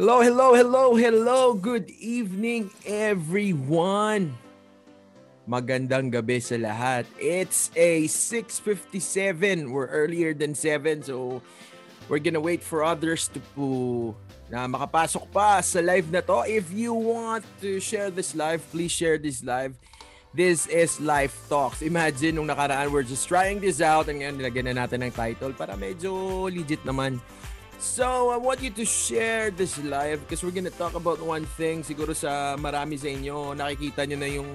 Hello, hello, hello, hello. Good evening, everyone. Magandang gabi sa lahat. It's a 6.57. We're earlier than 7, so we're gonna wait for others to po na makapasok pa sa live na to. If you want to share this live, please share this live. This is Live Talks. Imagine nung nakaraan, we're just trying this out and ngayon nilagyan na natin ng title para medyo legit naman. So, I want you to share this live because we're gonna talk about one thing. Siguro sa marami sa inyo, nakikita nyo na yung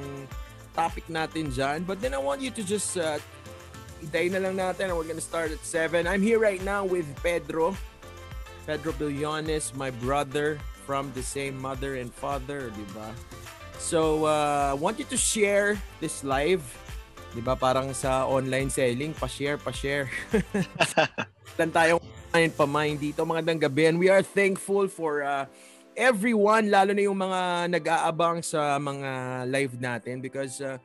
topic natin dyan. But then I want you to just uh, itay na lang natin and we're gonna start at 7. I'm here right now with Pedro. Pedro Billones, my brother from the same mother and father, di ba? So, uh, I want you to share this live. Di ba? Parang sa online selling, pa-share, pa-share. Dan tayong Mind pa mind dito. Magandang gabi. And we are thankful for uh, everyone lalo na yung mga nag-aabang sa mga live natin because uh,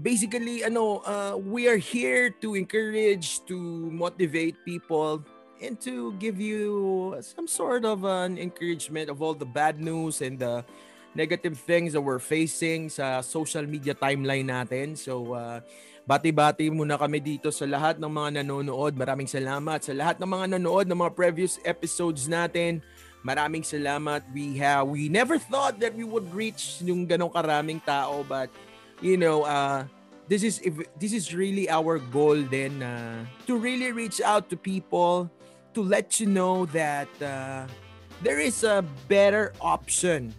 basically ano uh, we are here to encourage to motivate people and to give you some sort of an encouragement of all the bad news and the negative things that we're facing sa social media timeline natin. So uh, Bati-bati muna kami dito sa lahat ng mga nanonood. Maraming salamat sa lahat ng mga nanonood ng mga previous episodes natin. Maraming salamat. We have we never thought that we would reach yung ganong karaming tao but you know, uh this is if this is really our goal then uh, to really reach out to people to let you know that uh, there is a better option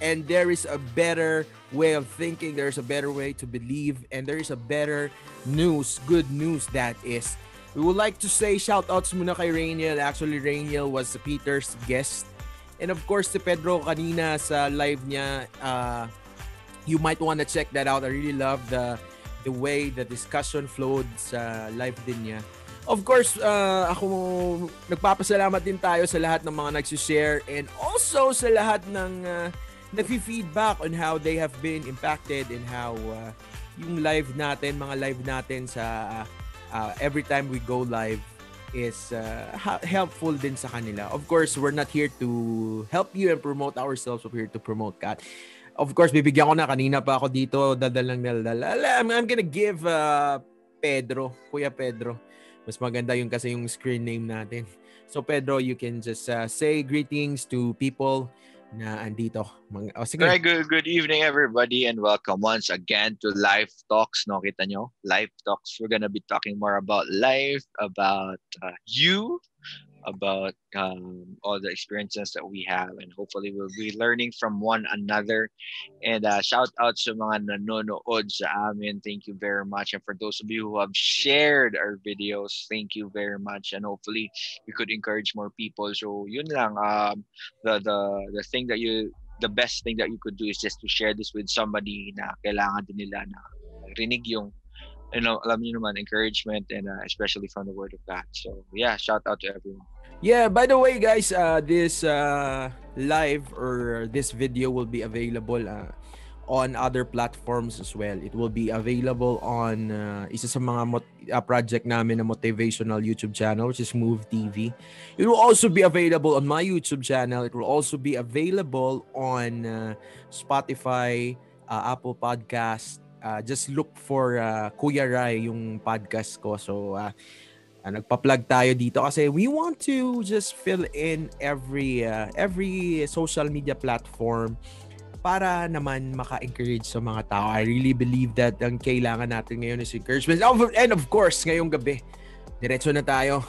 and there is a better way of thinking there's a better way to believe and there is a better news good news that is. We would like to say shout outs muna kay Rainiel. Actually Rainiel was Peter's guest. And of course si Pedro kanina sa live niya uh, you might want to check that out. I really love the the way the discussion flowed sa live din niya. Of course, uh, ako nagpapasalamat din tayo sa lahat ng mga nagsi-share and also sa lahat ng uh, nagfi-feedback on how they have been impacted and how uh, yung live natin, mga live natin sa uh, every time we go live is uh, helpful din sa kanila. Of course, we're not here to help you and promote ourselves. We're here to promote Kat. Of course, bibigyan ko na kanina pa ako dito dadalang daldal. I'm, I'm gonna give uh, Pedro, Kuya Pedro. Mas maganda yung kasi yung screen name natin. So Pedro, you can just uh, say greetings to people na andito. Mga, oh, sige. Right, good, good evening everybody and welcome once again to Live Talks. No, kita nyo? Live Talks. We're gonna be talking more about life, about uh, you, about um, all the experiences that we have and hopefully we'll be learning from one another. And uh, shout out sa mga nanonood sa amin. Thank you very much. And for those of you who have shared our videos thank you very much. And hopefully we could encourage more people. So yun lang um, the the the thing that you the best thing that you could do is just to share this with somebody na kailangan din nila na rinig yung you know, alam niyo naman, encouragement and uh, especially from the Word of God. So yeah, shout out to everyone. Yeah, by the way, guys, uh, this uh, live or this video will be available uh, on other platforms as well. It will be available on uh, isa sa mga mot- uh, project namin na motivational YouTube channel which is Move TV. It will also be available on my YouTube channel. It will also be available on uh, Spotify, uh, Apple Podcast. Uh, just look for uh, Kuya Rai yung podcast ko. So uh, uh, nagpa-plug tayo dito kasi we want to just fill in every uh, every social media platform para naman maka-encourage sa mga tao. I really believe that ang kailangan natin ngayon is encouragement. And of course, ngayong gabi, diretso na tayo.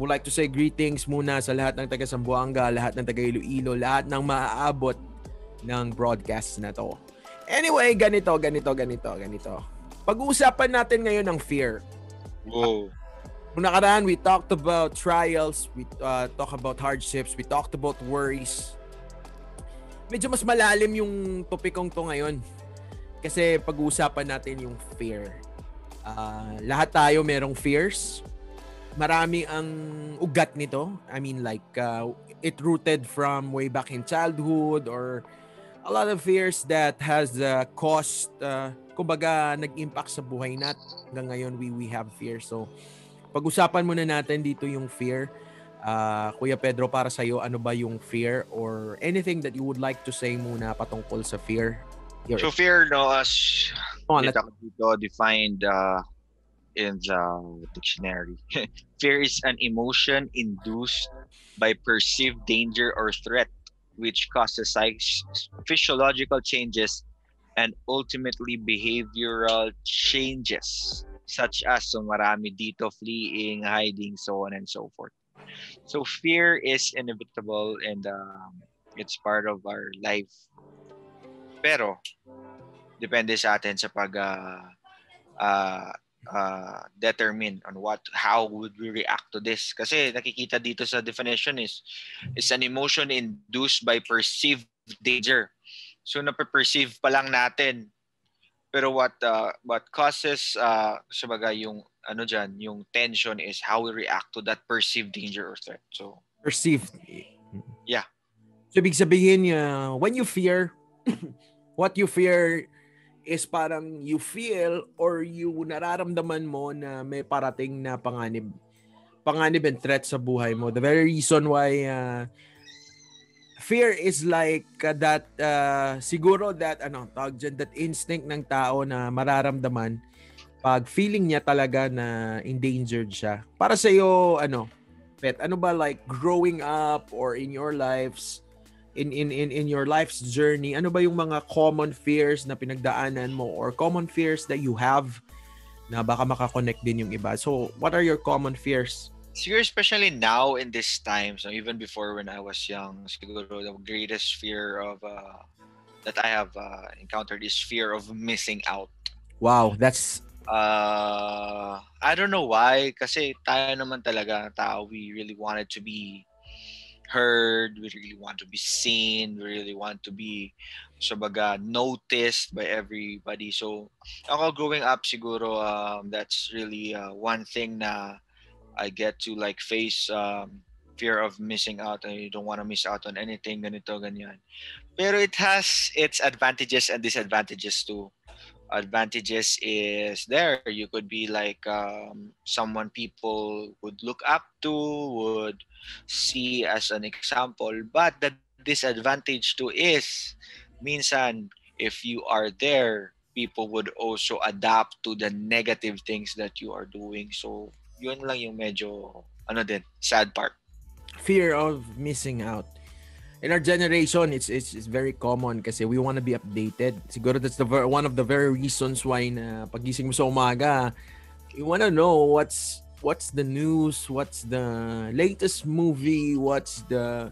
Would like to say greetings muna sa lahat ng taga Sambuanga, lahat ng taga Iloilo, lahat ng maaabot ng broadcast na to. Anyway, ganito, ganito, ganito, ganito. Pag-uusapan natin ngayon ng fear. Whoa. Nung nakaraan, we talked about trials, we uh, talked about hardships, we talked about worries. Medyo mas malalim yung topikong to ngayon. Kasi pag-uusapan natin yung fear. Uh, lahat tayo merong fears. Marami ang ugat nito. I mean like uh, it rooted from way back in childhood or a lot of fears that has uh, caused uh, kumbaga nag-impact sa buhay natin. Hanggang ngayon we we have fear. So pag-usapan muna natin dito yung fear. Uh, Kuya Pedro, para sa iyo, ano ba yung fear or anything that you would like to say muna patungkol sa fear? Your so fear, no, as oh, dito, dito defined uh, in the dictionary. fear is an emotion induced by perceived danger or threat which causes physiological changes and ultimately behavioral changes such as so marami dito fleeing, hiding, so on and so forth. So fear is inevitable and um, it's part of our life. Pero depende sa atin sa pag uh, uh, uh, determine on what how would we react to this kasi nakikita dito sa definition is is an emotion induced by perceived danger so na-perceive pa lang natin pero what uh, what causes uh, sabaga yung ano diyan, yung tension is how we react to that perceived danger or threat. So perceived. Yeah. So ibig sabihin uh, when you fear what you fear is parang you feel or you nararamdaman mo na may parating na panganib panganib and threat sa buhay mo. The very reason why uh, fear is like uh, that uh, siguro that ano tawag dyan, that instinct ng tao na mararamdaman pag feeling niya talaga na endangered siya. Para sa iyo, ano, Pet, ano ba like growing up or in your lives, in, in, in, in your life's journey, ano ba yung mga common fears na pinagdaanan mo or common fears that you have na baka makakonect din yung iba? So, what are your common fears? Siguro especially now in this time, so even before when I was young, siguro the greatest fear of uh, that I have uh, encountered is fear of missing out. Wow, that's uh, I don't know why kasi tayo naman talaga tao we really wanted to be heard we really want to be seen we really want to be sabaga noticed by everybody so ako growing up siguro um, that's really uh, one thing na I get to like face um, fear of missing out I don't want to miss out on anything ganito ganyan. Pero it has its advantages and disadvantages too. Advantages is there. You could be like um, someone people would look up to would see as an example but the disadvantage too is minsan if you are there people would also adapt to the negative things that you are doing. So yun lang yung medyo ano din sad part fear of missing out in our generation, it's, it's it's very common kasi we want to be updated. Siguro that's the one of the very reasons why na pagising mo sa umaga, you want to know what's what's the news, what's the latest movie, what's the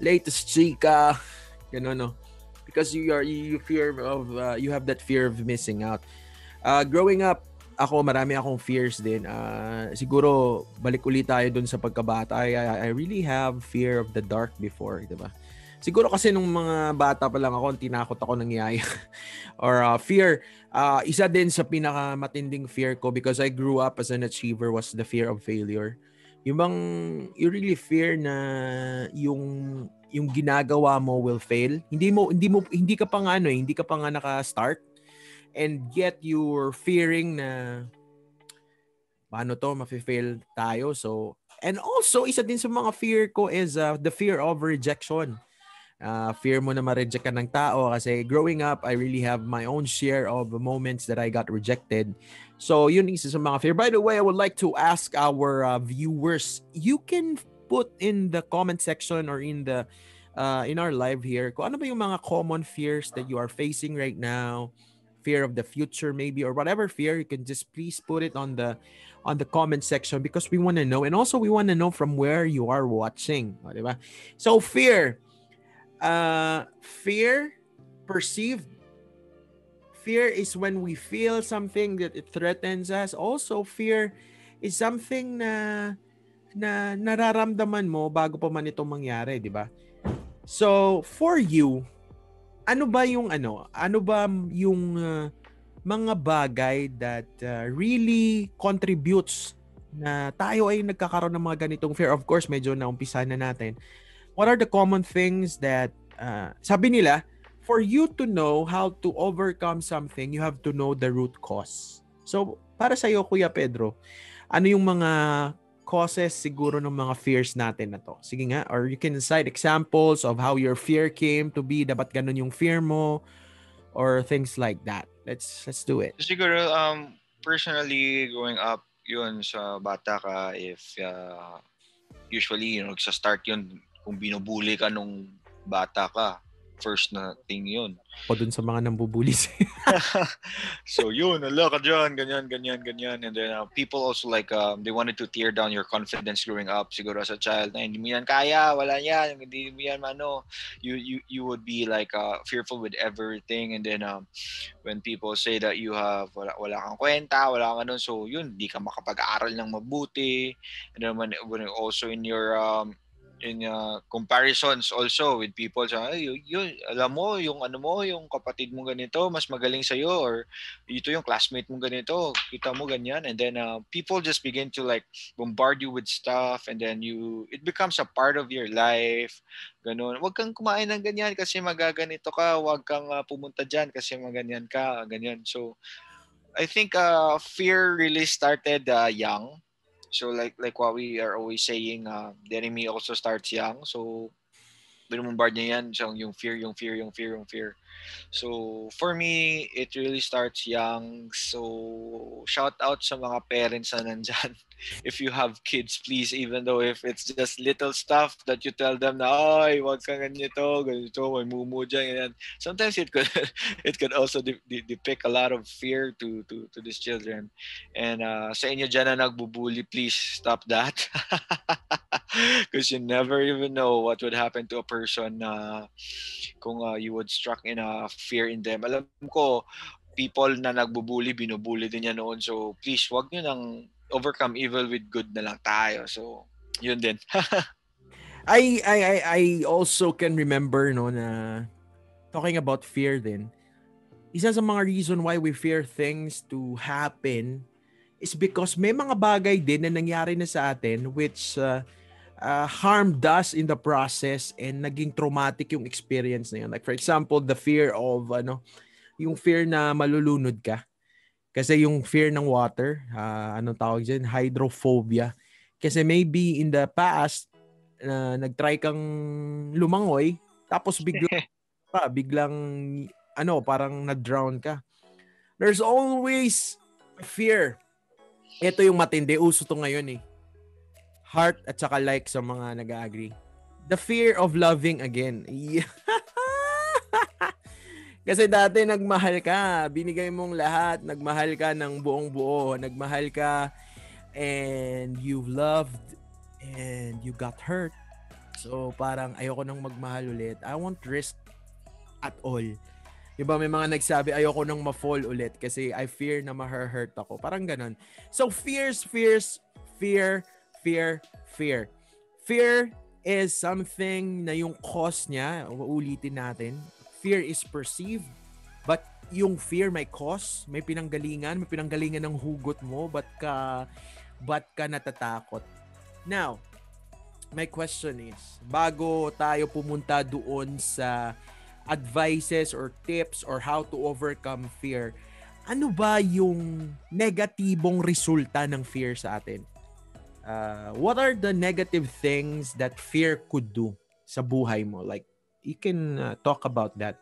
latest chika, know, no. Because you are you fear of uh, you have that fear of missing out. Uh, growing up, ako marami akong fears din. Uh, siguro balik ulit tayo dun sa pagkabata. I, I, really have fear of the dark before, 'di ba? Siguro kasi nung mga bata pa lang ako, tinakot ako ng yaya. Or uh, fear. Uh, isa din sa pinakamatinding fear ko because I grew up as an achiever was the fear of failure. Yung bang you really fear na yung yung ginagawa mo will fail. Hindi mo hindi mo hindi ka pa nga ano, eh, hindi ka pa nga naka-start and yet you're fearing na paano to mafe-fail tayo. So and also isa din sa mga fear ko is uh, the fear of rejection. Uh, fear mo na ma-reject ka ng tao kasi growing up I really have my own share of moments that I got rejected. So yun isa sa mga fear. By the way I would like to ask our uh, viewers you can put in the comment section or in the uh, in our live here kung ano ba yung mga common fears that you are facing right now fear of the future maybe or whatever fear you can just please put it on the on the comment section because we want to know and also we want to know from where you are watching diba? so fear uh fear perceived. Fear is when we feel something that it threatens us. Also fear is something na na nararamdaman mo bago pa man ito mangyari di ba? So for you ano ba yung ano? Ano ba yung uh, mga bagay that uh, really contributes na tayo ay nagkakaroon ng mga ganitong fear? Of course, medyo naumpisa na natin. What are the common things that uh, sabi nila, for you to know how to overcome something, you have to know the root cause. So, para sa iyo, Kuya Pedro, ano yung mga causes siguro ng mga fears natin na to? Sige nga, or you can cite examples of how your fear came to be, dapat ganun yung fear mo, or things like that. Let's let's do it. Siguro, um, personally, growing up, yun sa bata ka, if uh, usually, you know, sa start yun, kung binubuli ka nung bata ka, first na thing yun. O dun sa mga nambubulis. so yun, ala ka dyan, ganyan, ganyan, ganyan. And then uh, people also like, um, they wanted to tear down your confidence growing up. Siguro as a child, na hindi mo yan kaya, wala yan, hindi mo yan ano. You, you, you would be like uh, fearful with everything. And then um, when people say that you have, wala, wala kang kwenta, wala kang ano, so yun, di ka makapag-aral ng mabuti. And then when, when also in your, um, in uh, comparisons also with people sa ay yun, alam mo yung ano mo yung kapatid mo ganito mas magaling sa iyo or ito yung classmate mo ganito kita mo ganyan. And then uh, people just begin to like bombard you with stuff and then you it becomes a part of your life ganun. Wag kang kumain ng ganyan kasi magaganito ka wag kang uh, pumunta diyan kasi maganyan ka ganyan. So I think uh, fear really started uh, young So like like what we are always saying, uh, the enemy also starts young. So binubombard niya yan. So yung fear, yung fear, yung fear, yung fear. So, for me, it really starts young. So, shout out sa mga parents na nandyan. If you have kids, please, even though if it's just little stuff that you tell them na, ay, wag kang ganito, ganito, may mumu dyan, ganyan. Sometimes it could, it could also de- de- depict a lot of fear to, to, to these children. And uh, sa inyo dyan na nagbubuli, please stop that. Because you never even know what would happen to a person na uh, kung uh, you would struck in a fear in them. Alam ko, people na nagbubuli, binubuli din yan noon. So, please, wag nyo nang overcome evil with good na lang tayo. So, yun din. I, I, I, I also can remember no na talking about fear din. Isa sa mga reason why we fear things to happen is because may mga bagay din na nangyari na sa atin which uh, uh, harmed us in the process and naging traumatic yung experience na yun. Like for example, the fear of ano, yung fear na malulunod ka. Kasi yung fear ng water, uh, anong tawag dyan? Hydrophobia. Kasi maybe in the past, uh, nag-try kang lumangoy, tapos biglang, pa, biglang, ano, parang na-drown ka. There's always fear. Ito yung matindi. Uso to ngayon eh heart at saka like sa mga nag-agree. The fear of loving again. Kasi dati nagmahal ka, binigay mong lahat, nagmahal ka ng buong buo, nagmahal ka and you loved and you got hurt. So parang ayoko nang magmahal ulit. I won't risk at all. Diba may mga nagsabi ayoko nang ma-fall ulit kasi I fear na ma-hurt ako. Parang ganun. So fears, fears, fear, fear, fear. Fear is something na yung cause niya, uulitin natin, fear is perceived, but yung fear may cause, may pinanggalingan, may pinanggalingan ng hugot mo, but ka, but ka natatakot. Now, my question is, bago tayo pumunta doon sa advices or tips or how to overcome fear, ano ba yung negatibong resulta ng fear sa atin? uh, what are the negative things that fear could do sa buhay mo? Like, you can uh, talk about that.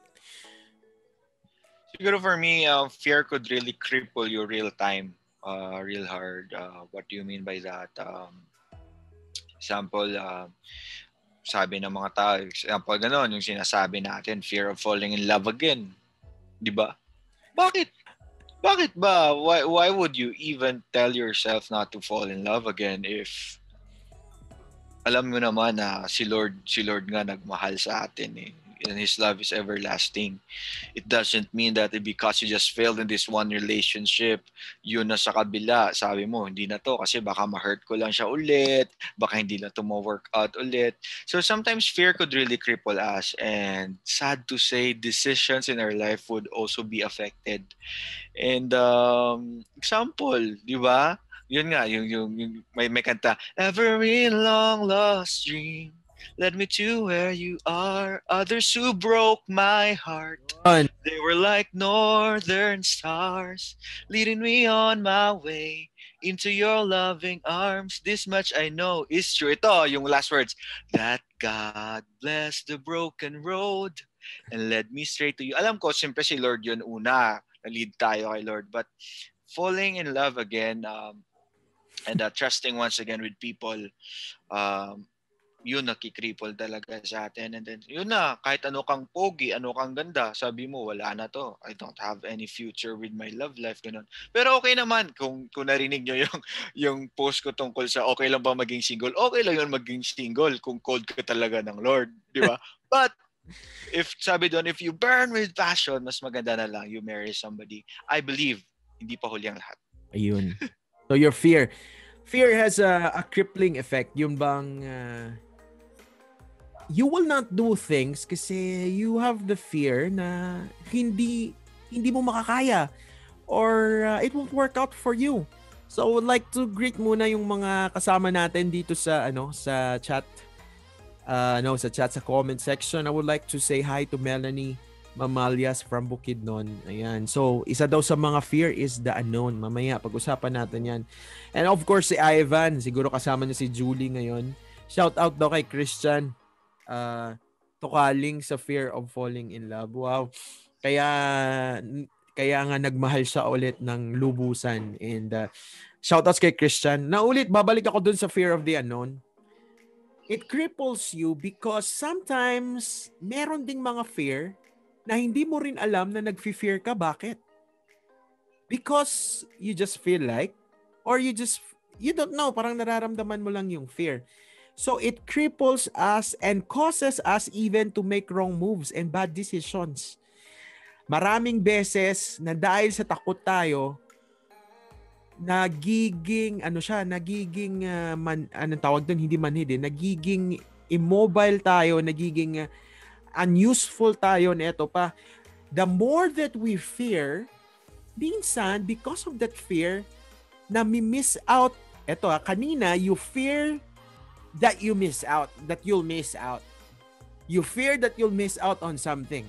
Siguro for me, uh, fear could really cripple you real time, uh, real hard. Uh, what do you mean by that? Um, example, uh, sabi ng mga tao, example gano'n, yung sinasabi natin, fear of falling in love again. Di ba? Bakit? Bakit ba? Why, why would you even tell yourself not to fall in love again if alam mo naman na si Lord, si Lord nga nagmahal sa atin eh and His love is everlasting. It doesn't mean that because you just failed in this one relationship, yun na sa kabila, sabi mo, hindi na to kasi baka ma-hurt ko lang siya ulit, baka hindi na to ma-work out ulit. So sometimes fear could really cripple us and sad to say, decisions in our life would also be affected. And um, example, di ba? Yun nga, yung, yung, yung may, may kanta, Every long lost dream led me to where you are. Others who broke my heart, they were like northern stars, leading me on my way into your loving arms. This much I know is true. Ito, yung last words. That God bless the broken road and led me straight to you. Alam ko, siyempre si Lord yun una. Na-lead tayo kay Lord. But falling in love again um, and uh, trusting once again with people, um, yun nakikripple talaga sa atin. And then, yun na, kahit ano kang pogi, ano kang ganda, sabi mo, wala na to. I don't have any future with my love life, ganun. Pero okay naman, kung, kung narinig nyo yung, yung post ko tungkol sa okay lang ba maging single, okay lang yun maging single kung cold ka talaga ng Lord, di ba? But, if sabi doon, if you burn with passion, mas maganda na lang you marry somebody. I believe, hindi pa huli ang lahat. Ayun. So your fear. Fear has a, a crippling effect. Yung bang uh, you will not do things kasi you have the fear na hindi hindi mo makakaya or uh, it won't work out for you. So I would like to greet muna yung mga kasama natin dito sa ano sa chat uh, no sa chat sa comment section. I would like to say hi to Melanie Mamalias from Bukidnon. Ayan. So, isa daw sa mga fear is the unknown. Mamaya, pag-usapan natin yan. And of course, si Ivan. Siguro kasama niya si Julie ngayon. Shout out daw kay Christian. Uh, tukaling sa fear of falling in love. Wow. Kaya, kaya nga nagmahal siya ulit ng lubusan. And uh, shout outs kay Christian. Na ulit, babalik ako dun sa fear of the unknown. It cripples you because sometimes meron ding mga fear na hindi mo rin alam na nag-fear ka. Bakit? Because you just feel like or you just, you don't know, parang nararamdaman mo lang yung fear. So it cripples us and causes us even to make wrong moves and bad decisions. Maraming beses na dahil sa takot tayo, nagiging ano siya, nagiging uh, man anong tawag doon, hindi manhid eh, nagiging immobile tayo, nagiging uh, unuseful tayo nito pa. The more that we fear, minsan because of that fear, na miss out. Ito ah, kanina you fear that you miss out, that you'll miss out. You fear that you'll miss out on something.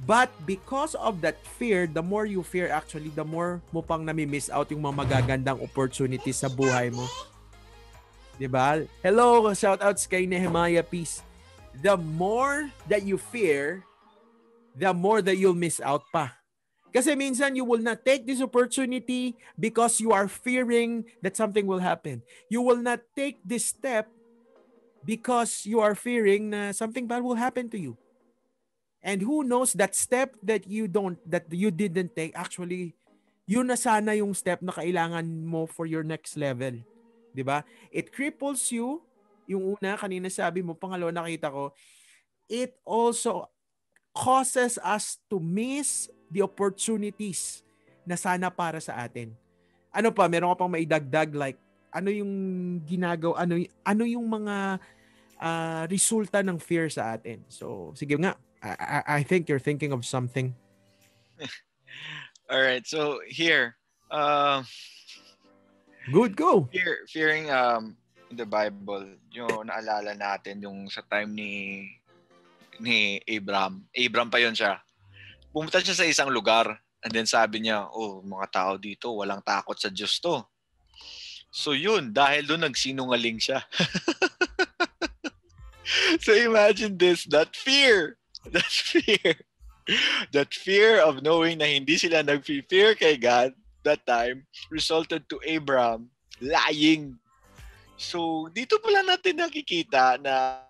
But because of that fear, the more you fear actually, the more mo pang nami-miss out yung mga magagandang opportunities sa buhay mo. 'Di ba? Hello, shout outs kay Nehemiah Peace the more that you fear, the more that you'll miss out pa. Kasi minsan you will not take this opportunity because you are fearing that something will happen. You will not take this step because you are fearing na something bad will happen to you. And who knows that step that you don't that you didn't take actually yun na sana yung step na kailangan mo for your next level. 'Di ba? It cripples you yung una, kanina sabi mo, pangalawa nakita ko, it also causes us to miss the opportunities na sana para sa atin. Ano pa, meron ka pang maidagdag like ano yung ginagawa, ano ano yung mga uh, resulta ng fear sa atin. So, sige nga, I, I think you're thinking of something. All right. So, here, uh, good go. Fear, fearing um in the Bible, yung naalala natin yung sa time ni ni Abraham. Abraham pa yon siya. Pumunta siya sa isang lugar and then sabi niya, oh, mga tao dito, walang takot sa Diyos to. So yun, dahil doon nagsinungaling siya. so imagine this, that fear, that fear, that fear of knowing na hindi sila nag-fear kay God that time resulted to Abraham lying So, dito pala natin nakikita na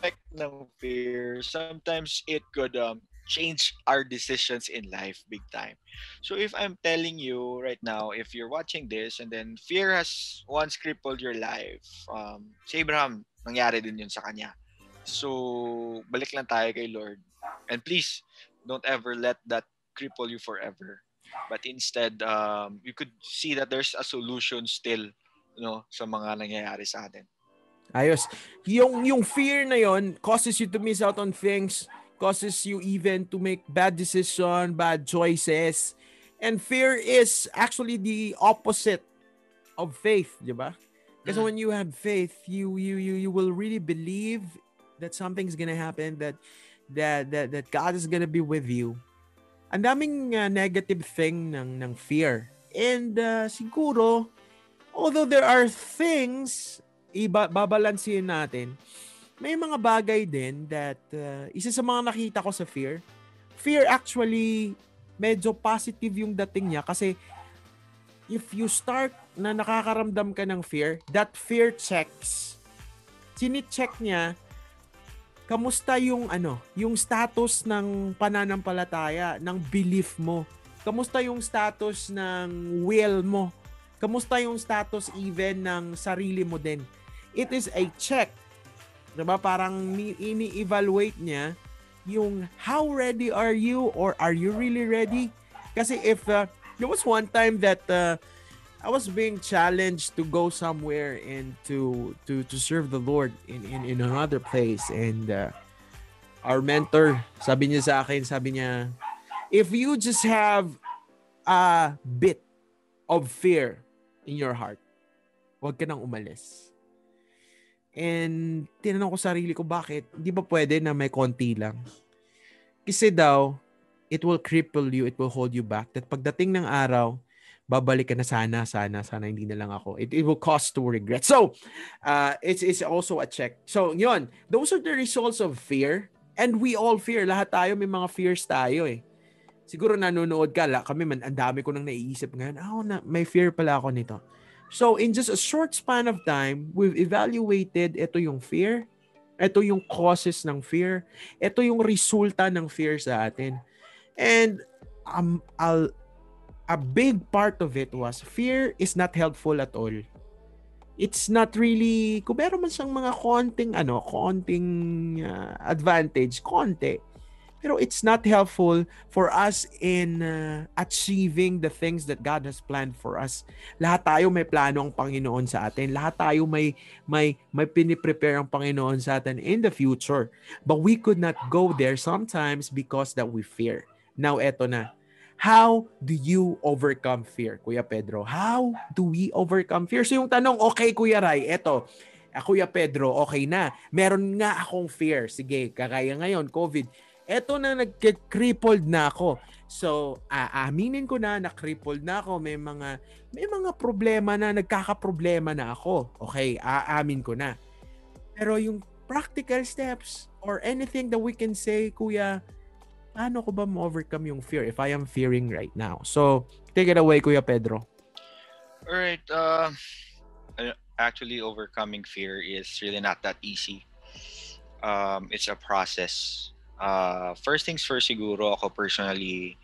effect ng fear, sometimes it could um, change our decisions in life big time. So if I'm telling you right now, if you're watching this and then fear has once crippled your life, um, si Abraham, nangyari din yun sa kanya. So, balik lang tayo kay Lord. And please, don't ever let that cripple you forever. But instead, um, you could see that there's a solution still no sa mga nangyayari sa atin. Ayos. Yung yung fear na yon causes you to miss out on things, causes you even to make bad decision, bad choices. And fear is actually the opposite of faith, di ba? Kasi when you have faith, you you you you will really believe that something's gonna happen, that that that that God is gonna be with you. Ang daming uh, negative thing ng ng fear. And uh, siguro although there are things iba natin, may mga bagay din that uh, isa sa mga nakita ko sa fear, fear actually medyo positive yung dating niya kasi if you start na nakakaramdam ka ng fear, that fear checks. Sini-check niya kamusta yung ano, yung status ng pananampalataya, ng belief mo. Kamusta yung status ng will mo? Kamusta yung status even ng sarili mo din? It is a check. 'Di ba? Parang ini-evaluate niya yung how ready are you or are you really ready? Kasi if uh, there was one time that uh, I was being challenged to go somewhere and to to to serve the Lord in in, in another place and uh, our mentor sabi niya sa akin sabi niya if you just have a bit of fear in your heart huwag ka nang umalis and tinanong ko sarili ko bakit hindi ba pwede na may konti lang kasi daw it will cripple you it will hold you back that pagdating ng araw babalik ka na sana, sana, sana hindi na lang ako. It, it will cause to regret. So, uh, it's, it's also a check. So, yun. Those are the results of fear. And we all fear. Lahat tayo may mga fears tayo eh. Siguro nanonood ka, la, kami man, ang dami ko nang naiisip ngayon, oh, na, may fear pala ako nito. So, in just a short span of time, we've evaluated ito yung fear, ito yung causes ng fear, ito yung resulta ng fear sa atin. And um, I'll, a big part of it was fear is not helpful at all. It's not really, kung meron man siyang mga konting, ano, konting uh, advantage, konti. Pero it's not helpful for us in uh, achieving the things that God has planned for us. Lahat tayo may plano ang Panginoon sa atin. Lahat tayo may may may piniprepare ang Panginoon sa atin in the future. But we could not go there sometimes because that we fear. Now eto na How do you overcome fear, Kuya Pedro? How do we overcome fear? So yung tanong, okay Kuya Ray, eto, ah, Kuya Pedro, okay na. Meron nga akong fear. Sige, kagaya ngayon, COVID. Eto na nag-crippled na ako. So, aaminin ko na na crippled na ako. May mga may mga problema na nagkakaproblema na ako. Okay, aamin ko na. Pero yung practical steps or anything that we can say, Kuya, paano ko ba ma-overcome yung fear if I am fearing right now? So, take it away, Kuya Pedro. All right. Uh, actually, overcoming fear is really not that easy. Um, it's a process. Uh, first things first, siguro ako personally,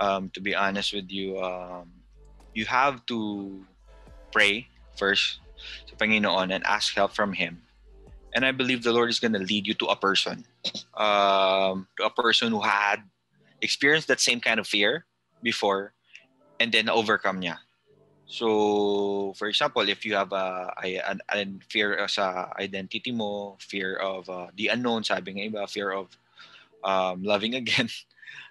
um, to be honest with you, um, you have to pray first sa Panginoon and ask help from Him. And I believe the Lord is going to lead you to a person, um, to a person who had experienced that same kind of fear before and then overcome niya. So, for example, if you have a, a fear sa identity mo, fear of uh, the unknown, sabi nga iba, fear of um, loving again.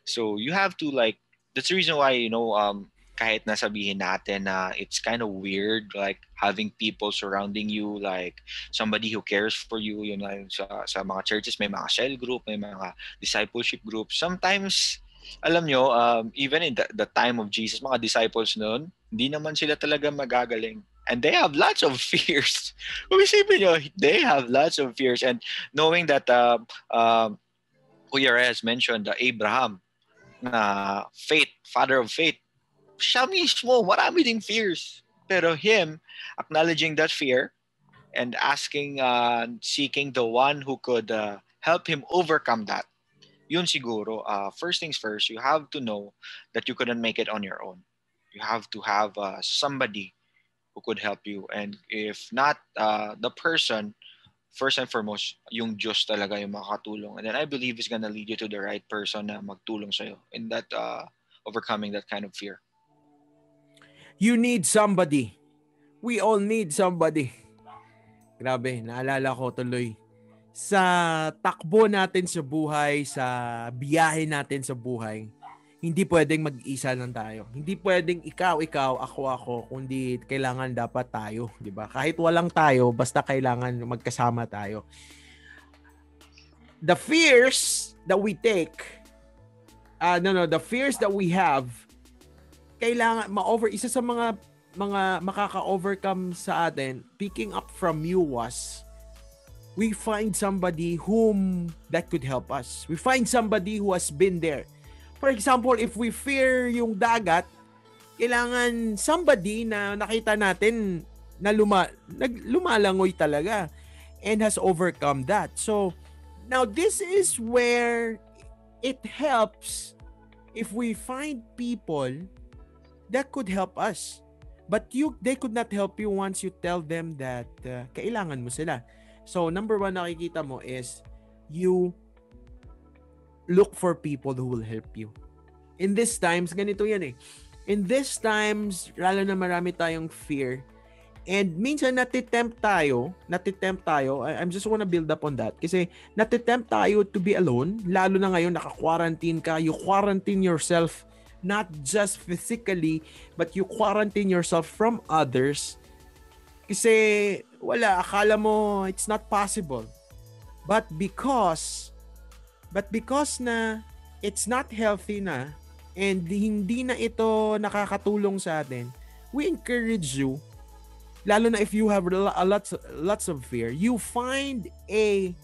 So, you have to like, that's the reason why, you know, um, kahit nasabihin natin na it's kind of weird like having people surrounding you like somebody who cares for you yun know, sa, sa mga churches may mga cell group may mga discipleship group. Sometimes alam nyo um, even in the, the time of Jesus mga disciples noon hindi naman sila talaga magagaling. And they have lots of fears. Kung isipin nyo they have lots of fears. And knowing that uh, uh, Kuya Reyes mentioned uh, Abraham na faith father of faith siya mismo, marami ding fears. Pero him, acknowledging that fear and asking, uh, seeking the one who could uh, help him overcome that, yun siguro, uh, first things first, you have to know that you couldn't make it on your own. You have to have uh, somebody who could help you. And if not uh, the person, first and foremost, yung Diyos talaga yung makakatulong. And then I believe is gonna lead you to the right person na magtulong sa'yo in that uh, overcoming that kind of fear. You need somebody. We all need somebody. Grabe, naalala ko tuloy. Sa takbo natin sa buhay, sa biyahe natin sa buhay, hindi pwedeng mag-isa lang tayo. Hindi pwedeng ikaw, ikaw, ako, ako, kundi kailangan dapat tayo, di ba? Kahit walang tayo, basta kailangan magkasama tayo. The fears that we take, uh, no, no, the fears that we have, kailangan ma-over, isa sa mga mga makaka-overcome sa atin, picking up from you was, we find somebody whom that could help us. We find somebody who has been there For example, if we fear yung dagat, kailangan somebody na nakita natin na luma, nag, lumalangoy talaga and has overcome that. So, now this is where it helps if we find people that could help us. But you they could not help you once you tell them that uh, kailangan mo sila. So, number one nakikita mo is you look for people who will help you. In these times, ganito yan eh. In these times, lalo na marami tayong fear, and minsan natitempt tayo, natitempt tayo, I, I just wanna build up on that, kasi natitempt tayo to be alone, lalo na ngayon naka-quarantine ka, you quarantine yourself, not just physically, but you quarantine yourself from others, kasi wala, akala mo it's not possible. But because But because na it's not healthy na and hindi na ito nakakatulong sa atin, we encourage you lalo na if you have a lots lots of fear, you find a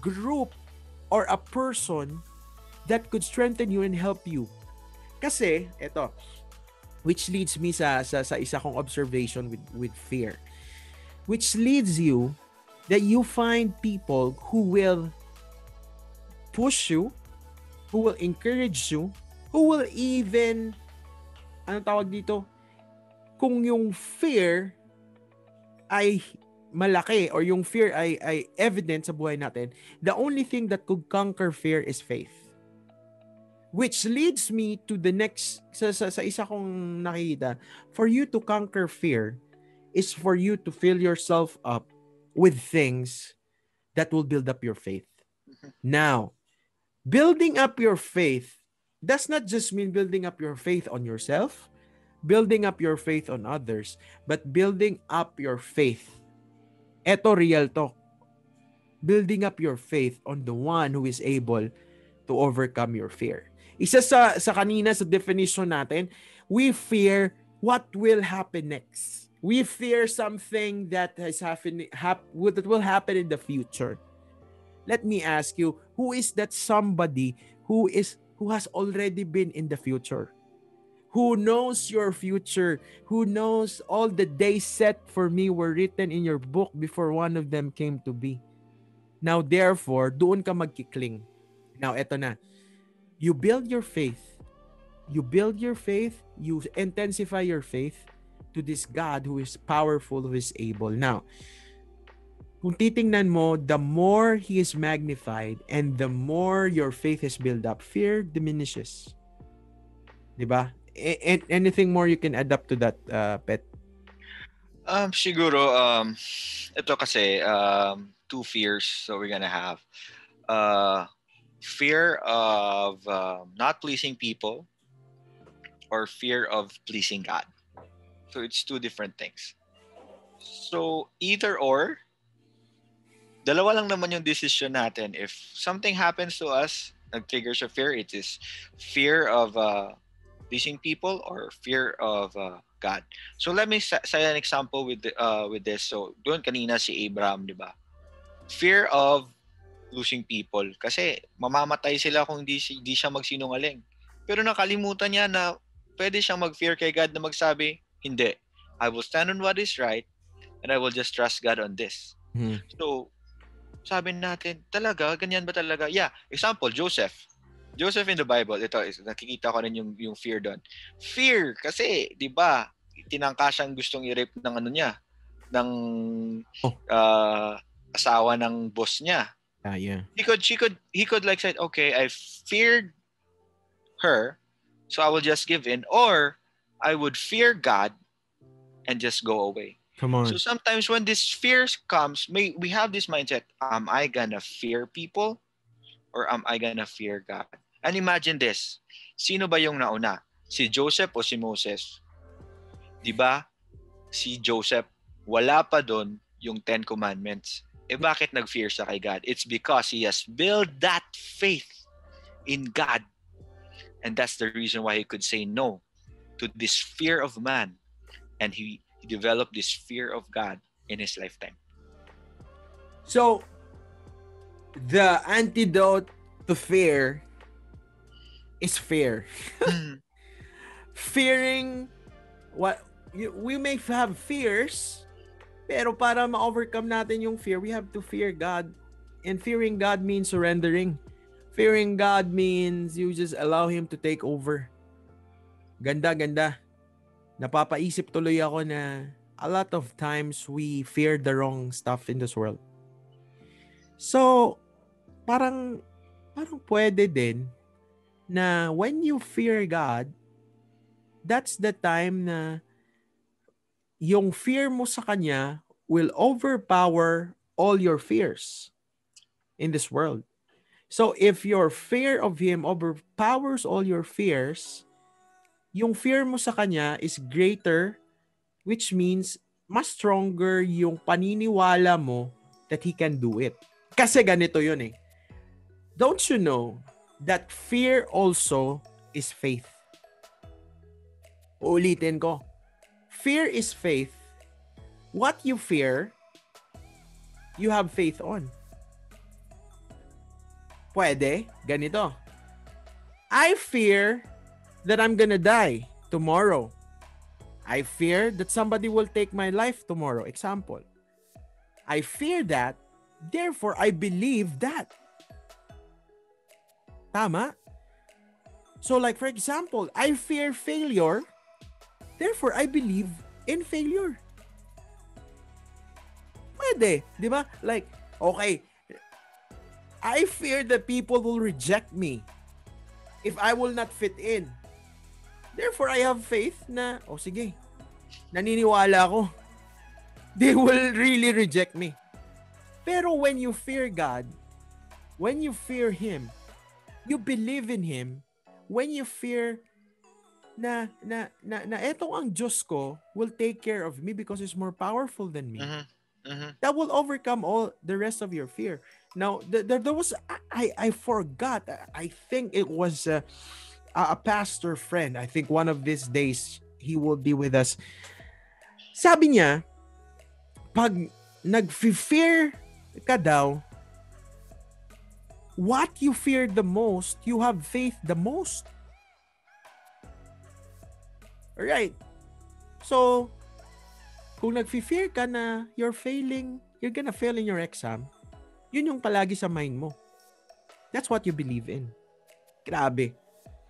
group or a person that could strengthen you and help you. Kasi ito which leads me sa sa, sa isa kong observation with with fear. Which leads you that you find people who will push you, who will encourage you, who will even, ano tawag dito? Kung yung fear ay malaki or yung fear ay, ay evident sa buhay natin, the only thing that could conquer fear is faith. Which leads me to the next, sa, sa, sa isa kong nakikita, for you to conquer fear is for you to fill yourself up with things that will build up your faith. Mm-hmm. Now, building up your faith does not just mean building up your faith on yourself, building up your faith on others, but building up your faith. Eto real talk. Building up your faith on the one who is able to overcome your fear. Isa sa sa kanina sa definition natin, we fear what will happen next. We fear something that has happened hap, that will happen in the future let me ask you, who is that somebody who is who has already been in the future? Who knows your future? Who knows all the days set for me were written in your book before one of them came to be? Now therefore, doon ka magkikling. Now eto na. You build your faith. You build your faith, you intensify your faith to this God who is powerful, who is able. Now, kung titingnan mo, the more He is magnified and the more your faith is built up, fear diminishes. Diba? A- anything more you can add up to that, uh, Pet? Um, siguro, um, ito kasi, um, two fears so we're gonna have. Uh, fear of uh, not pleasing people or fear of pleasing God. So it's two different things. So either or, dalawa lang naman yung decision natin. If something happens to us, nag-trigger sa fear, it is fear of uh, pleasing people or fear of uh, God. So let me say an example with uh, with this. So doon kanina si Abraham, di ba? Fear of losing people. Kasi mamamatay sila kung hindi, hindi siya magsinungaling. Pero nakalimutan niya na pwede siyang mag-fear kay God na magsabi, hindi. I will stand on what is right and I will just trust God on this. Hmm. So, sabi natin, talaga, ganyan ba talaga? Yeah, example, Joseph. Joseph in the Bible, ito, nakikita ko rin yung, yung fear doon. Fear, kasi, di ba, tinangka siyang gustong i-rape ng ano niya, ng oh. uh, asawa ng boss niya. Ah, yeah. He could, she could, he could like say, okay, I feared her, so I will just give in, or I would fear God and just go away. Come on. So sometimes when this fear comes, may we have this mindset: Am I gonna fear people, or am I gonna fear God? And imagine this. Sino ba yung nauna? Si Joseph o si Moses? 'Di ba? Si Joseph, wala pa doon yung Ten Commandments. Eh bakit nag-fear siya kay God? It's because he has built that faith in God. And that's the reason why he could say no to this fear of man. And he, he developed this fear of God in his lifetime. So, the antidote to fear is fear. Fearing what we may have fears, pero para ma-overcome natin yung fear, we have to fear God. And fearing God means surrendering. Fearing God means you just allow Him to take over. Ganda, ganda. Napapaisip tuloy ako na a lot of times we fear the wrong stuff in this world. So, parang parang pwede din na when you fear God, that's the time na yung fear mo sa kanya will overpower all your fears in this world. So if your fear of him overpowers all your fears, yung fear mo sa kanya is greater which means mas stronger yung paniniwala mo that he can do it. Kasi ganito yun eh. Don't you know that fear also is faith? Uulitin ko. Fear is faith. What you fear, you have faith on. Pwede, ganito. I fear that I'm gonna die tomorrow. I fear that somebody will take my life tomorrow. Example. I fear that, therefore I believe that. Tama? So like for example, I fear failure, therefore I believe in failure. Pwede, di ba? Like, okay, I fear that people will reject me if I will not fit in. Therefore, I have faith na, oh sige, naniniwala ako. They will really reject me. Pero when you fear God, when you fear Him, you believe in Him, when you fear na na na, na etong ang Diyos ko will take care of me because He's more powerful than me. Mhm. Mhm. That will overcome all the rest of your fear. Now, th- there, there was I I forgot. I think it was uh, a, pastor friend. I think one of these days he will be with us. Sabi niya, pag nag-fear ka daw, what you fear the most, you have faith the most. Alright. So, kung nag-fear ka na you're failing, you're gonna fail in your exam, yun yung palagi sa mind mo. That's what you believe in. Grabe.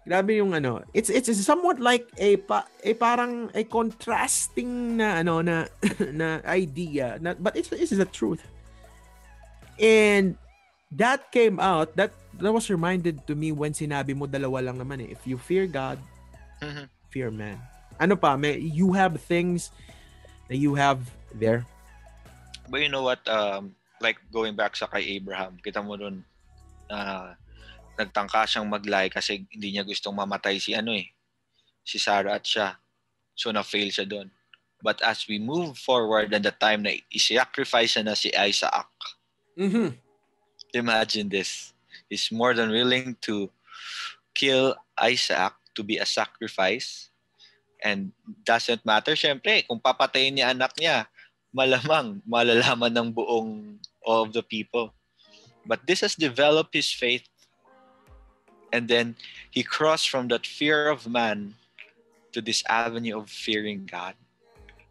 Grabe yung ano. It's it's somewhat like a pa, a parang a contrasting na ano na na idea. Na, but it's it's the truth. And that came out that that was reminded to me when sinabi mo dalawa lang naman eh. If you fear God, Mhm. fear man. Ano pa? May you have things that you have there. But you know what? Um, like going back sa kay Abraham, kita mo dun na nagtangka siyang maglay kasi hindi niya gustong mamatay si ano eh, si Sarah at siya. So na-fail siya doon. But as we move forward and the time na i-sacrifice na si Isaac, Mhm. imagine this. He's more than willing to kill Isaac to be a sacrifice. And doesn't matter, syempre, kung papatayin niya anak niya, malamang malalaman ng buong of the people. But this has developed his faith. And then he crossed from that fear of man to this avenue of fearing God.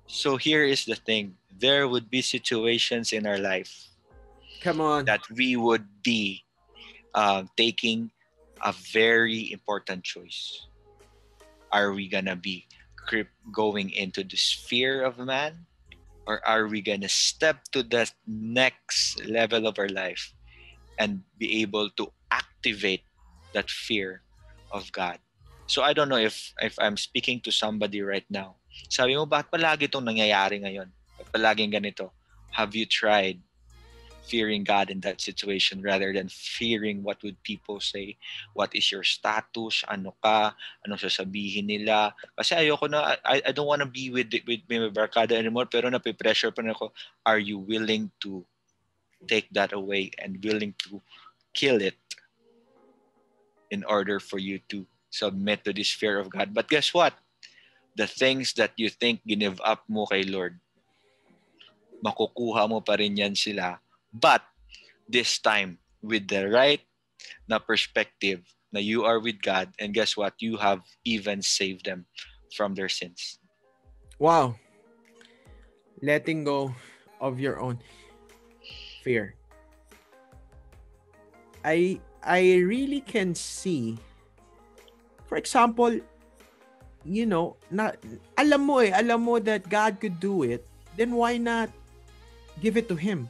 So here is the thing. There would be situations in our life Come on. that we would be uh, taking a very important choice. Are we gonna be grip going into the sphere of man, or are we gonna step to the next level of our life and be able to activate that fear of God? So I don't know if if I'm speaking to somebody right now. Sabi mo, bakit palagi itong nangyayari ngayon? Ba't palaging ganito? Have you tried fearing God in that situation rather than fearing what would people say. What is your status? Ano ka? Ano sasabihin nila? Kasi ayoko na, I, I don't want to be with, with my barkada anymore pero napipressure pa na ako. Are you willing to take that away and willing to kill it in order for you to submit to this fear of God? But guess what? The things that you think give up mo kay Lord, makukuha mo pa rin yan sila but this time with the right na perspective na you are with God and guess what? You have even saved them from their sins. Wow. Letting go of your own fear. I I really can see for example, you know, na alam mo eh, alam mo that God could do it, then why not give it to him?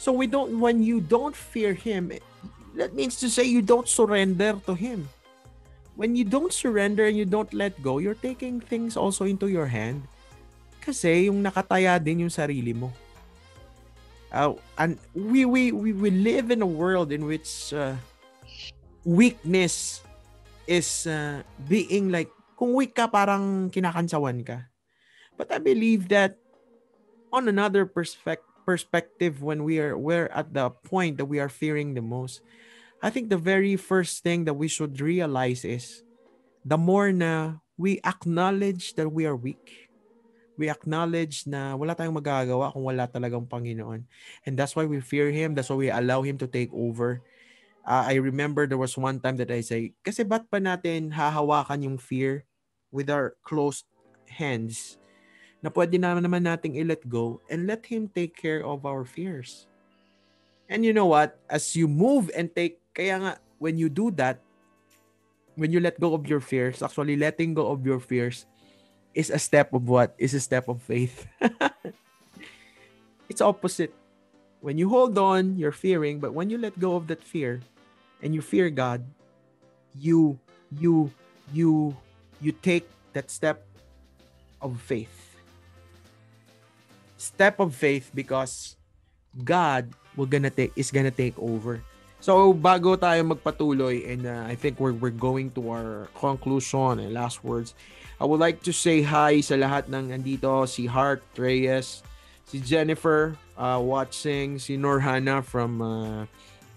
So we don't when you don't fear him, that means to say you don't surrender to him. When you don't surrender and you don't let go, you're taking things also into your hand. Kasi yung nakataya din yung sarili mo. Uh, and we, we, we, we live in a world in which uh, weakness is uh, being like, kung weak ka, parang kinakansawan ka. But I believe that on another perspective, perspective when we are we're at the point that we are fearing the most i think the very first thing that we should realize is the more na we acknowledge that we are weak we acknowledge na wala tayong magagawa kung wala talagang Panginoon and that's why we fear him that's why we allow him to take over uh, I remember there was one time that I say kasi ba't pa natin hahawakan yung fear with our closed hands na pwede na naman nating i-let go and let Him take care of our fears. And you know what? As you move and take, kaya nga, when you do that, when you let go of your fears, actually letting go of your fears is a step of what? Is a step of faith. it's opposite. When you hold on, you're fearing, but when you let go of that fear and you fear God, you you you you take that step of faith step of faith because God will gonna take is gonna take over. So bago tayo magpatuloy and uh, I think we're we're going to our conclusion and last words. I would like to say hi sa lahat ng andito si Hart Reyes, si Jennifer uh, watching, si Norhana from uh,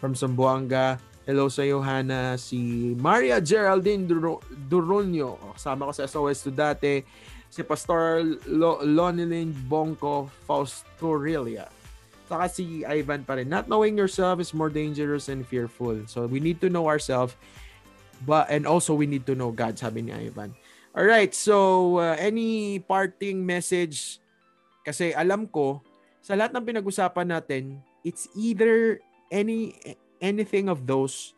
from Zamboanga. Hello sa iyo, Hana. Si Maria Geraldine Dur- Durunyo. Kasama ko sa SOS to dati si Pastor Lo- Lonilin Bonco Faustorelia. Saka si Ivan pa rin. Not knowing yourself is more dangerous and fearful. So we need to know ourselves but and also we need to know God, sabi ni Ivan. All right, so uh, any parting message kasi alam ko sa lahat ng pinag-usapan natin, it's either any anything of those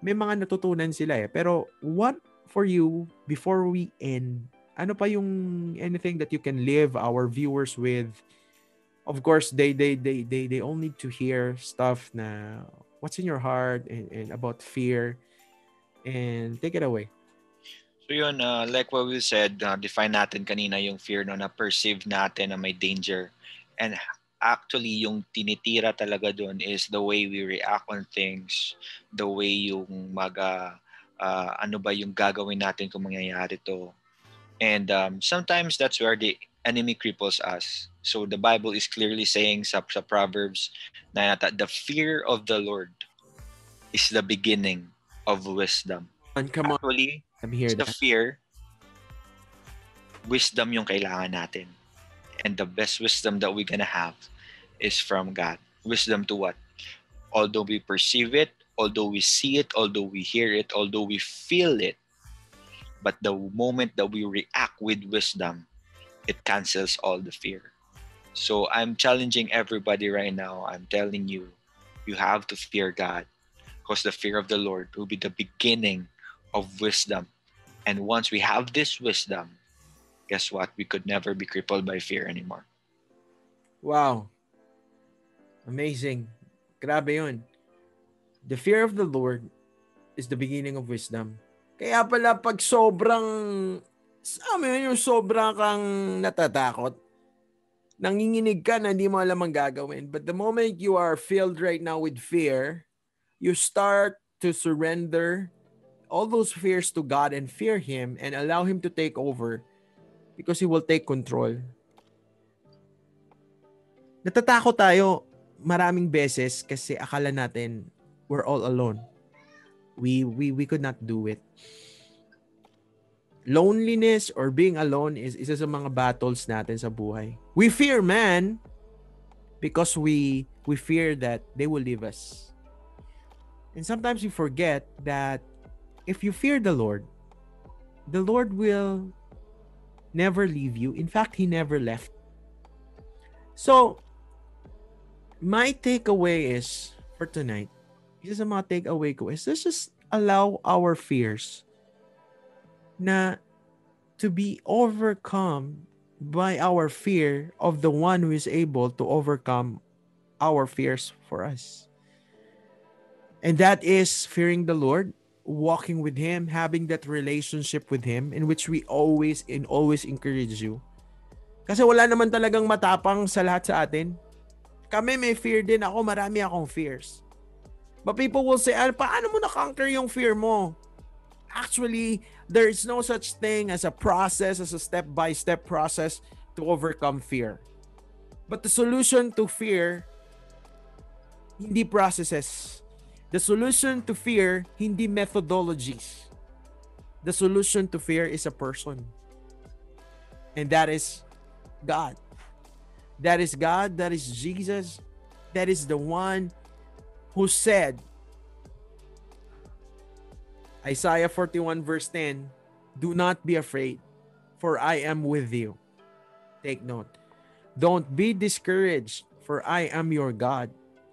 may mga natutunan sila eh. Pero what for you before we end ano pa yung anything that you can leave our viewers with? Of course, they they they they they all need to hear stuff na what's in your heart and, and about fear and take it away. So yun, uh, like what we said, uh, define natin kanina yung fear no, na perceive natin na may danger. And actually, yung tinitira talaga doon is the way we react on things, the way yung maga, uh, ano ba yung gagawin natin kung mangyayari to. And um, sometimes that's where the enemy cripples us. So the Bible is clearly saying sa, sa Proverbs na the fear of the Lord is the beginning of wisdom. And come Actually, on. I'm here. The fear, wisdom yung kailangan natin. And the best wisdom that we're gonna have is from God. Wisdom to what? Although we perceive it, although we see it, although we hear it, although we feel it, But the moment that we react with wisdom, it cancels all the fear. So I'm challenging everybody right now. I'm telling you, you have to fear God because the fear of the Lord will be the beginning of wisdom. And once we have this wisdom, guess what? We could never be crippled by fear anymore. Wow. Amazing. Grabe yun. The fear of the Lord is the beginning of wisdom. Kaya pala pag sobrang, sa amin yung sobrang kang natatakot, nanginginig ka na hindi mo alam ang gagawin. But the moment you are filled right now with fear, you start to surrender all those fears to God and fear Him and allow Him to take over because He will take control. Natatakot tayo maraming beses kasi akala natin we're all alone. We we we could not do it. Loneliness or being alone is isa sa mga battles natin sa buhay. We fear man because we we fear that they will leave us. And sometimes we forget that if you fear the Lord, the Lord will never leave you. In fact, he never left. So, my takeaway is for tonight, isa sa mga takeaway ko is let's just allow our fears na to be overcome by our fear of the one who is able to overcome our fears for us. And that is fearing the Lord, walking with Him, having that relationship with Him in which we always and always encourage you. Kasi wala naman talagang matapang sa lahat sa atin. Kami may fear din ako, marami akong fears. But people will say, ah, paano mo na-conquer yung fear mo? Actually, there is no such thing as a process, as a step-by-step process to overcome fear. But the solution to fear, hindi processes. The solution to fear, hindi methodologies. The solution to fear is a person. And that is God. That is God. That is Jesus. That is the one who said, Isaiah 41 verse 10, Do not be afraid, for I am with you. Take note. Don't be discouraged, for I am your God.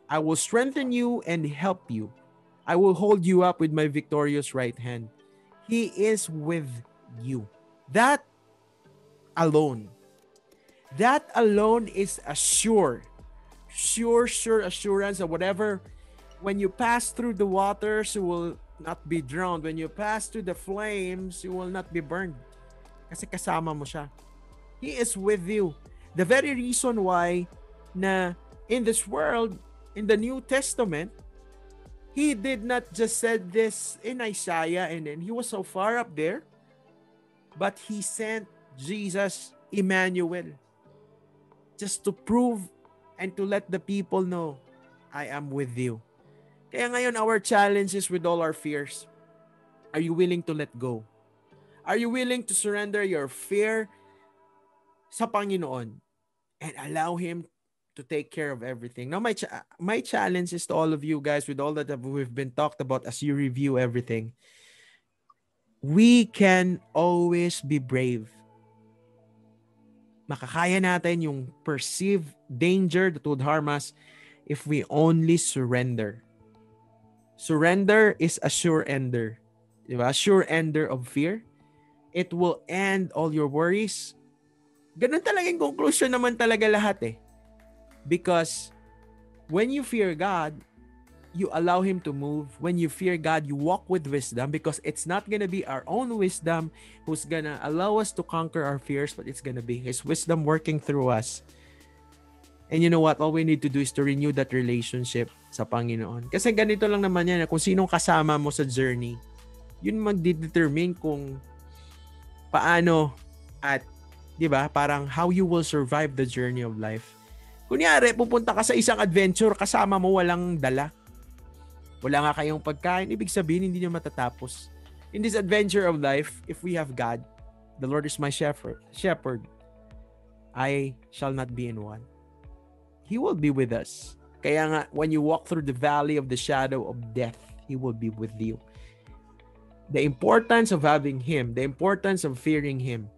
I will strengthen you and help you. I will hold you up with my victorious right hand. He is with you. That alone. That alone is a sure, sure, sure assurance that whatever, when you pass through the waters, you will not be drowned. When you pass through the flames, you will not be burned. Kasi kasama mo siya. He is with you. The very reason why na in this world, in the New Testament, he did not just said this in Isaiah and then he was so far up there, but he sent Jesus Emmanuel just to prove and to let the people know I am with you. Kaya ngayon, our challenge is with all our fears. Are you willing to let go? Are you willing to surrender your fear sa Panginoon and allow Him to take care of everything? Now, my, cha- my challenge is to all of you guys with all that we've been talked about as you review everything. We can always be brave. Makakaya natin yung perceived danger that would harm us if we only surrender. Surrender is a sure ender. Diba? Sure ender of fear. It will end all your worries. Ganun talaga yung conclusion naman talaga lahat eh. Because when you fear God, you allow Him to move. When you fear God, you walk with wisdom because it's not gonna be our own wisdom who's gonna allow us to conquer our fears, but it's gonna be His wisdom working through us. And you know what? All we need to do is to renew that relationship sa Panginoon. Kasi ganito lang naman yan, kung sinong kasama mo sa journey, yun magdedetermine kung paano at, di ba, parang how you will survive the journey of life. Kunyari, pupunta ka sa isang adventure, kasama mo walang dala. Wala nga kayong pagkain, ibig sabihin hindi nyo matatapos. In this adventure of life, if we have God, the Lord is my shepherd, shepherd, I shall not be in want. He will be with us. Kaya nga, when you walk through the valley of the shadow of death, He will be with you. The importance of having Him, the importance of fearing Him,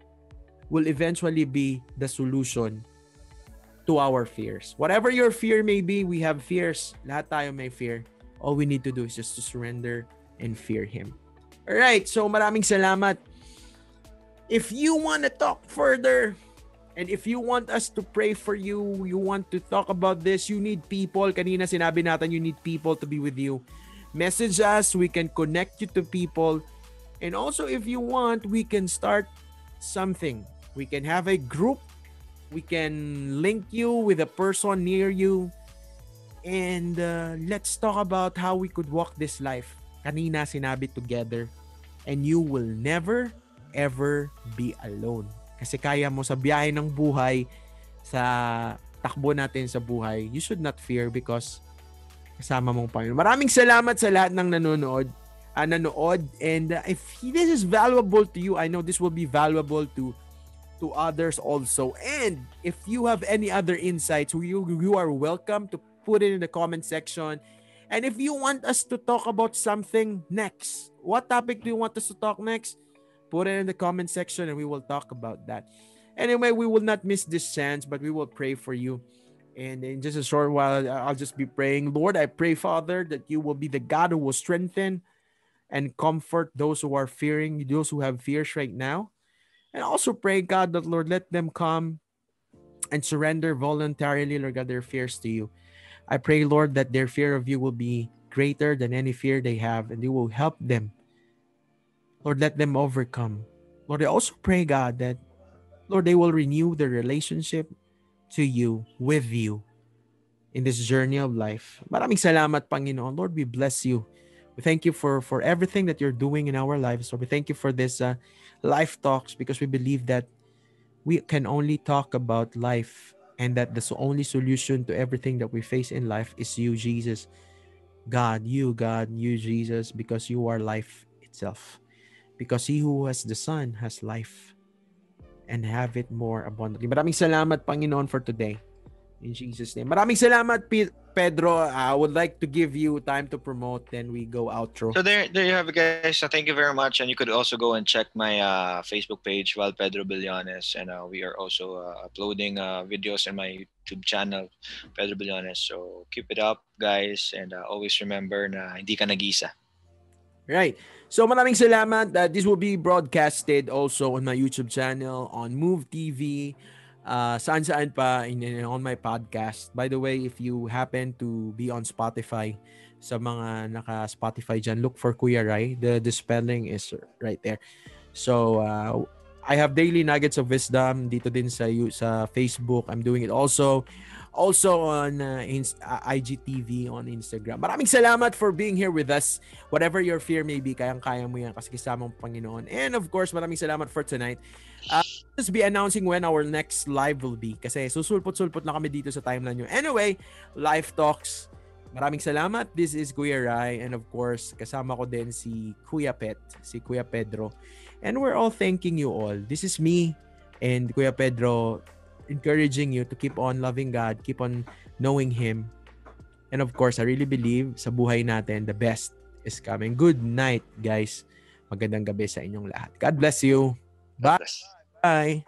will eventually be the solution to our fears. Whatever your fear may be, we have fears. Lahat tayo may fear. All we need to do is just to surrender and fear Him. Alright, so maraming salamat. If you want to talk further, And if you want us to pray for you, you want to talk about this, you need people. Kanina sinabi natin you need people to be with you. Message us, we can connect you to people. And also if you want, we can start something. We can have a group We can link you with a person near you. And uh, let's talk about how we could walk this life. Kanina sinabi together. And you will never, ever be alone. Kasi kaya mo sa biyahe ng buhay, sa takbo natin sa buhay, you should not fear because kasama mong Panginoon. Maraming salamat sa lahat ng nanonood. Uh, nanood and uh, if this is valuable to you, I know this will be valuable to to others also. And if you have any other insights, you you are welcome to put it in the comment section. And if you want us to talk about something next, what topic do you want us to talk next? Put it in the comment section and we will talk about that. Anyway, we will not miss this chance, but we will pray for you. And in just a short while, I'll just be praying. Lord, I pray, Father, that you will be the God who will strengthen and comfort those who are fearing, those who have fears right now. And also pray, God, that Lord, let them come and surrender voluntarily, Lord God, their fears to you. I pray, Lord, that their fear of you will be greater than any fear they have, and you will help them. Lord, let them overcome. Lord, I also pray, God, that, Lord, they will renew their relationship to you, with you, in this journey of life. Maraming salamat, Panginoon. Lord, we bless you. We thank you for, for everything that you're doing in our lives. Lord, we thank you for this uh, life talks because we believe that we can only talk about life and that the only solution to everything that we face in life is you, Jesus. God, you, God, you, Jesus, because you are life itself. Because he who has the Son has life and have it more abundantly. Maraming salamat, Panginoon, for today. In Jesus' name. Maraming salamat, Pedro. I would like to give you time to promote, then we go outro. So there, there you have it, guys. So thank you very much, and you could also go and check my uh, Facebook page, Val Pedro Billones, and uh, we are also uh, uploading uh, videos in my YouTube channel, Pedro Billones. So keep it up, guys, and uh, always remember na hindi ka nag-isa. Right. So maraming salamat. Uh, this will be broadcasted also on my YouTube channel, on Move TV, uh, saan saan pa in, in, on my podcast. By the way, if you happen to be on Spotify, sa mga naka Spotify dyan, look for Kuya Rai. The, the spelling is right there. So, uh, I have daily nuggets of wisdom dito din sa sa Facebook. I'm doing it also also on uh, Inst- uh, IGTV on Instagram. Maraming salamat for being here with us. Whatever your fear may be, kayang-kaya mo yan kasi kasama mo Panginoon. And of course, maraming salamat for tonight. Uh, just be announcing when our next live will be kasi susulpot-sulpot na kami dito sa timeline nyo. Anyway, live talks. Maraming salamat. This is Kuya Rai and of course, kasama ko din si Kuya Pet, si Kuya Pedro. And we're all thanking you all. This is me and Kuya Pedro encouraging you to keep on loving God, keep on knowing Him. And of course, I really believe sa buhay natin, the best is coming. Good night, guys. Magandang gabi sa inyong lahat. God bless you. Bye. Bye.